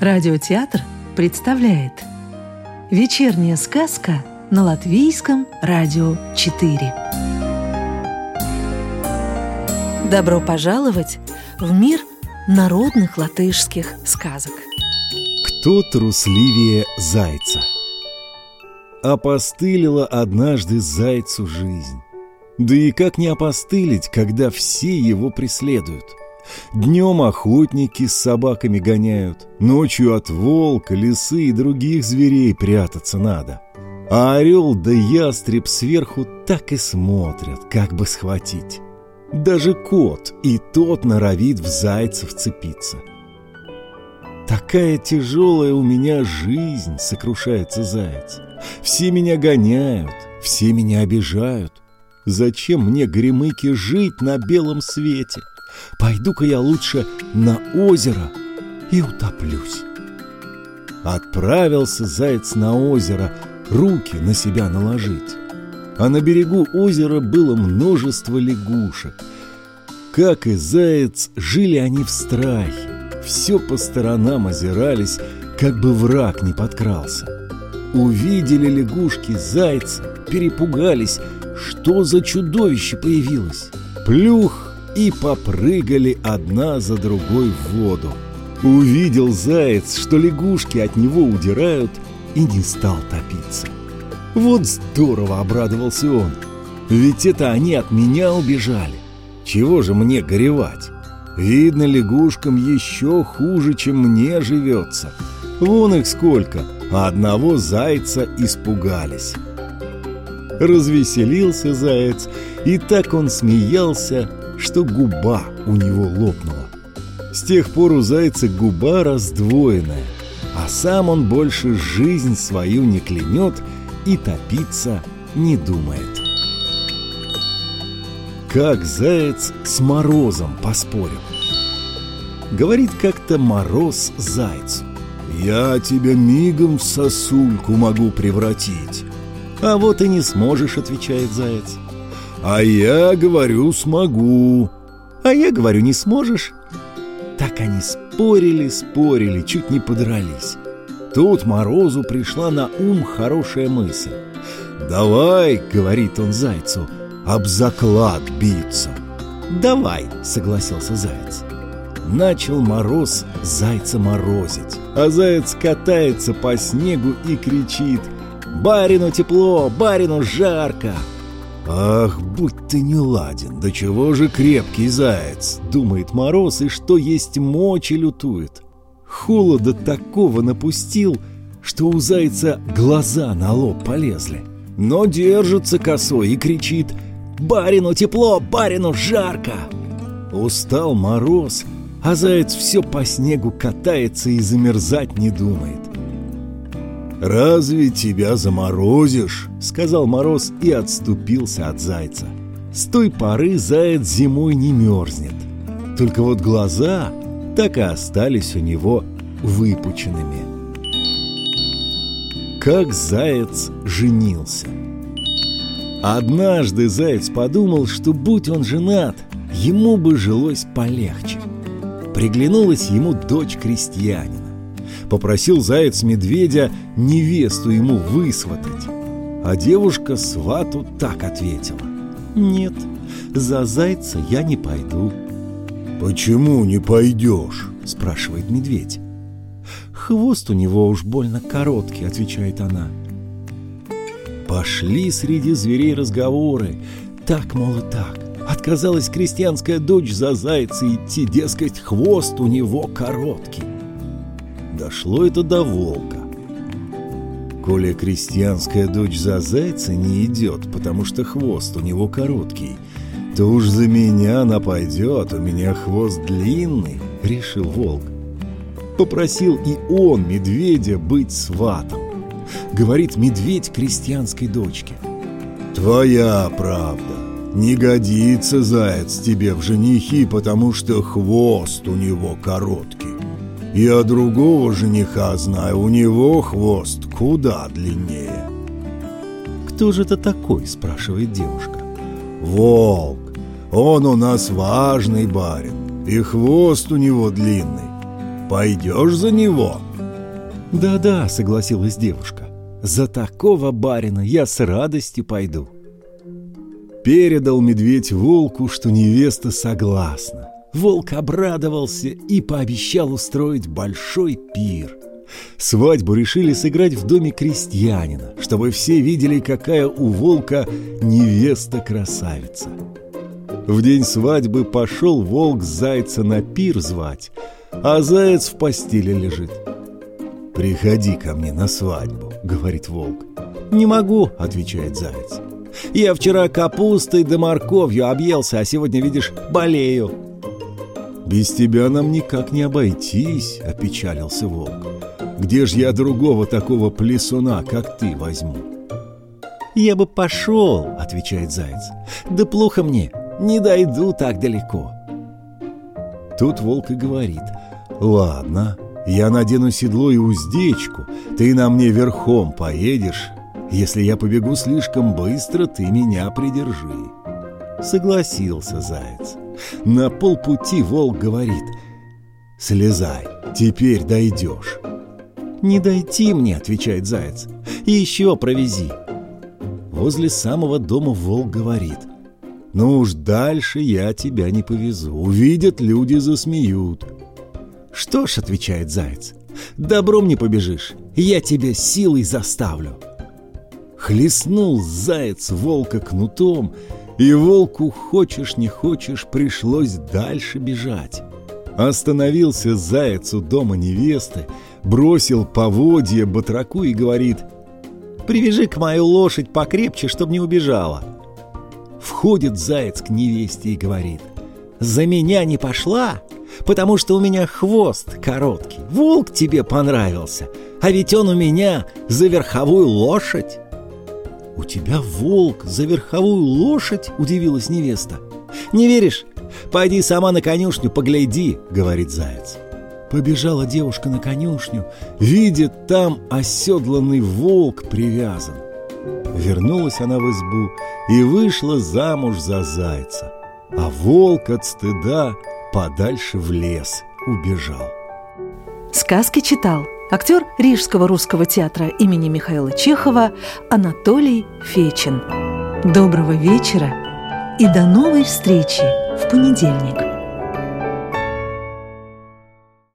Радиотеатр представляет Вечерняя сказка на Латвийском радио 4 Добро пожаловать в мир народных латышских сказок Кто трусливее зайца? Опостылила однажды зайцу жизнь Да и как не опостылить, когда все его преследуют – Днем охотники с собаками гоняют, ночью от волка, лисы и других зверей прятаться надо. А орел да ястреб сверху так и смотрят, как бы схватить. Даже кот и тот норовит в зайца вцепиться. «Такая тяжелая у меня жизнь», — сокрушается заяц. «Все меня гоняют, все меня обижают. Зачем мне, гремыки, жить на белом свете?» Пойду-ка я лучше на озеро и утоплюсь. Отправился заяц на озеро руки на себя наложить. А на берегу озера было множество лягушек. Как и заяц, жили они в страхе. Все по сторонам озирались, как бы враг не подкрался. Увидели лягушки зайца, перепугались, что за чудовище появилось. Плюх и попрыгали одна за другой в воду. Увидел заяц, что лягушки от него удирают, и не стал топиться. Вот здорово обрадовался он, ведь это они от меня убежали. Чего же мне горевать? Видно, лягушкам еще хуже, чем мне живется. Вон их сколько, а одного зайца испугались. Развеселился заяц, и так он смеялся, что губа у него лопнула. С тех пор у зайца губа раздвоенная, а сам он больше жизнь свою не клянет и топиться не думает. Как заяц с морозом поспорил. Говорит как-то мороз зайцу. «Я тебя мигом в сосульку могу превратить». «А вот и не сможешь», — отвечает заяц. А я говорю, смогу. А я говорю, не сможешь. Так они спорили, спорили, чуть не подрались. Тут Морозу пришла на ум хорошая мысль. «Давай», — говорит он Зайцу, — «об заклад биться». «Давай», — согласился Заяц. Начал Мороз Зайца морозить, а Заяц катается по снегу и кричит «Барину тепло, барину жарко!» «Ах, будь ты не ладен, да чего же крепкий заяц!» — думает Мороз, и что есть мочи лютует. Холода такого напустил, что у зайца глаза на лоб полезли. Но держится косой и кричит «Барину тепло, барину жарко!» Устал Мороз, а заяц все по снегу катается и замерзать не думает. «Разве тебя заморозишь?» — сказал Мороз и отступился от зайца. С той поры заяц зимой не мерзнет. Только вот глаза так и остались у него выпученными. Как заяц женился Однажды заяц подумал, что будь он женат, ему бы жилось полегче. Приглянулась ему дочь крестьянина попросил заяц медведя невесту ему высватать. А девушка свату так ответила. «Нет, за зайца я не пойду». «Почему не пойдешь?» – спрашивает медведь. «Хвост у него уж больно короткий», – отвечает она. Пошли среди зверей разговоры. Так, мол, и так. Отказалась крестьянская дочь за зайца идти, дескать, хвост у него короткий. Дошло это до волка. Коля крестьянская дочь за зайца не идет, потому что хвост у него короткий, то уж за меня она пойдет, у меня хвост длинный, решил волк. Попросил и он медведя быть сватом. Говорит медведь крестьянской дочке. Твоя правда. Не годится заяц тебе в женихи, потому что хвост у него короткий. Я другого жениха знаю, у него хвост куда длиннее. «Кто же это такой?» – спрашивает девушка. «Волк! Он у нас важный барин, и хвост у него длинный. Пойдешь за него?» «Да-да», — согласилась девушка. «За такого барина я с радостью пойду». Передал медведь волку, что невеста согласна. Волк обрадовался и пообещал устроить большой пир. Свадьбу решили сыграть в доме крестьянина, чтобы все видели, какая у волка невеста-красавица. В день свадьбы пошел волк зайца на пир звать, а заяц в постели лежит. «Приходи ко мне на свадьбу», — говорит волк. «Не могу», — отвечает заяц. «Я вчера капустой да морковью объелся, а сегодня, видишь, болею». «Без тебя нам никак не обойтись», — опечалился волк. «Где ж я другого такого плесуна, как ты, возьму?» «Я бы пошел», — отвечает заяц. «Да плохо мне, не дойду так далеко». Тут волк и говорит. «Ладно, я надену седло и уздечку, ты на мне верхом поедешь. Если я побегу слишком быстро, ты меня придержи». Согласился заяц. На полпути волк говорит «Слезай, теперь дойдешь». «Не дойти мне», — отвечает заяц, — «и еще провези». Возле самого дома волк говорит «Ну уж дальше я тебя не повезу, увидят люди, засмеют». «Что ж», — отвечает заяц, — «добром не побежишь, я тебя силой заставлю». Хлестнул заяц волка кнутом, и волку, хочешь не хочешь, пришлось дальше бежать. Остановился заяц у дома невесты, бросил поводья батраку и говорит «Привяжи к мою лошадь покрепче, чтоб не убежала». Входит заяц к невесте и говорит «За меня не пошла? потому что у меня хвост короткий. Волк тебе понравился, а ведь он у меня за верховую лошадь». «У тебя волк за верховую лошадь?» – удивилась невеста. «Не веришь? Пойди сама на конюшню, погляди», – говорит заяц. Побежала девушка на конюшню, видит, там оседланный волк привязан. Вернулась она в избу и вышла замуж за зайца. А волк от стыда подальше в лес убежал. Сказки читал актер Рижского русского театра имени Михаила Чехова Анатолий Фечин. Доброго вечера и до новой встречи в понедельник.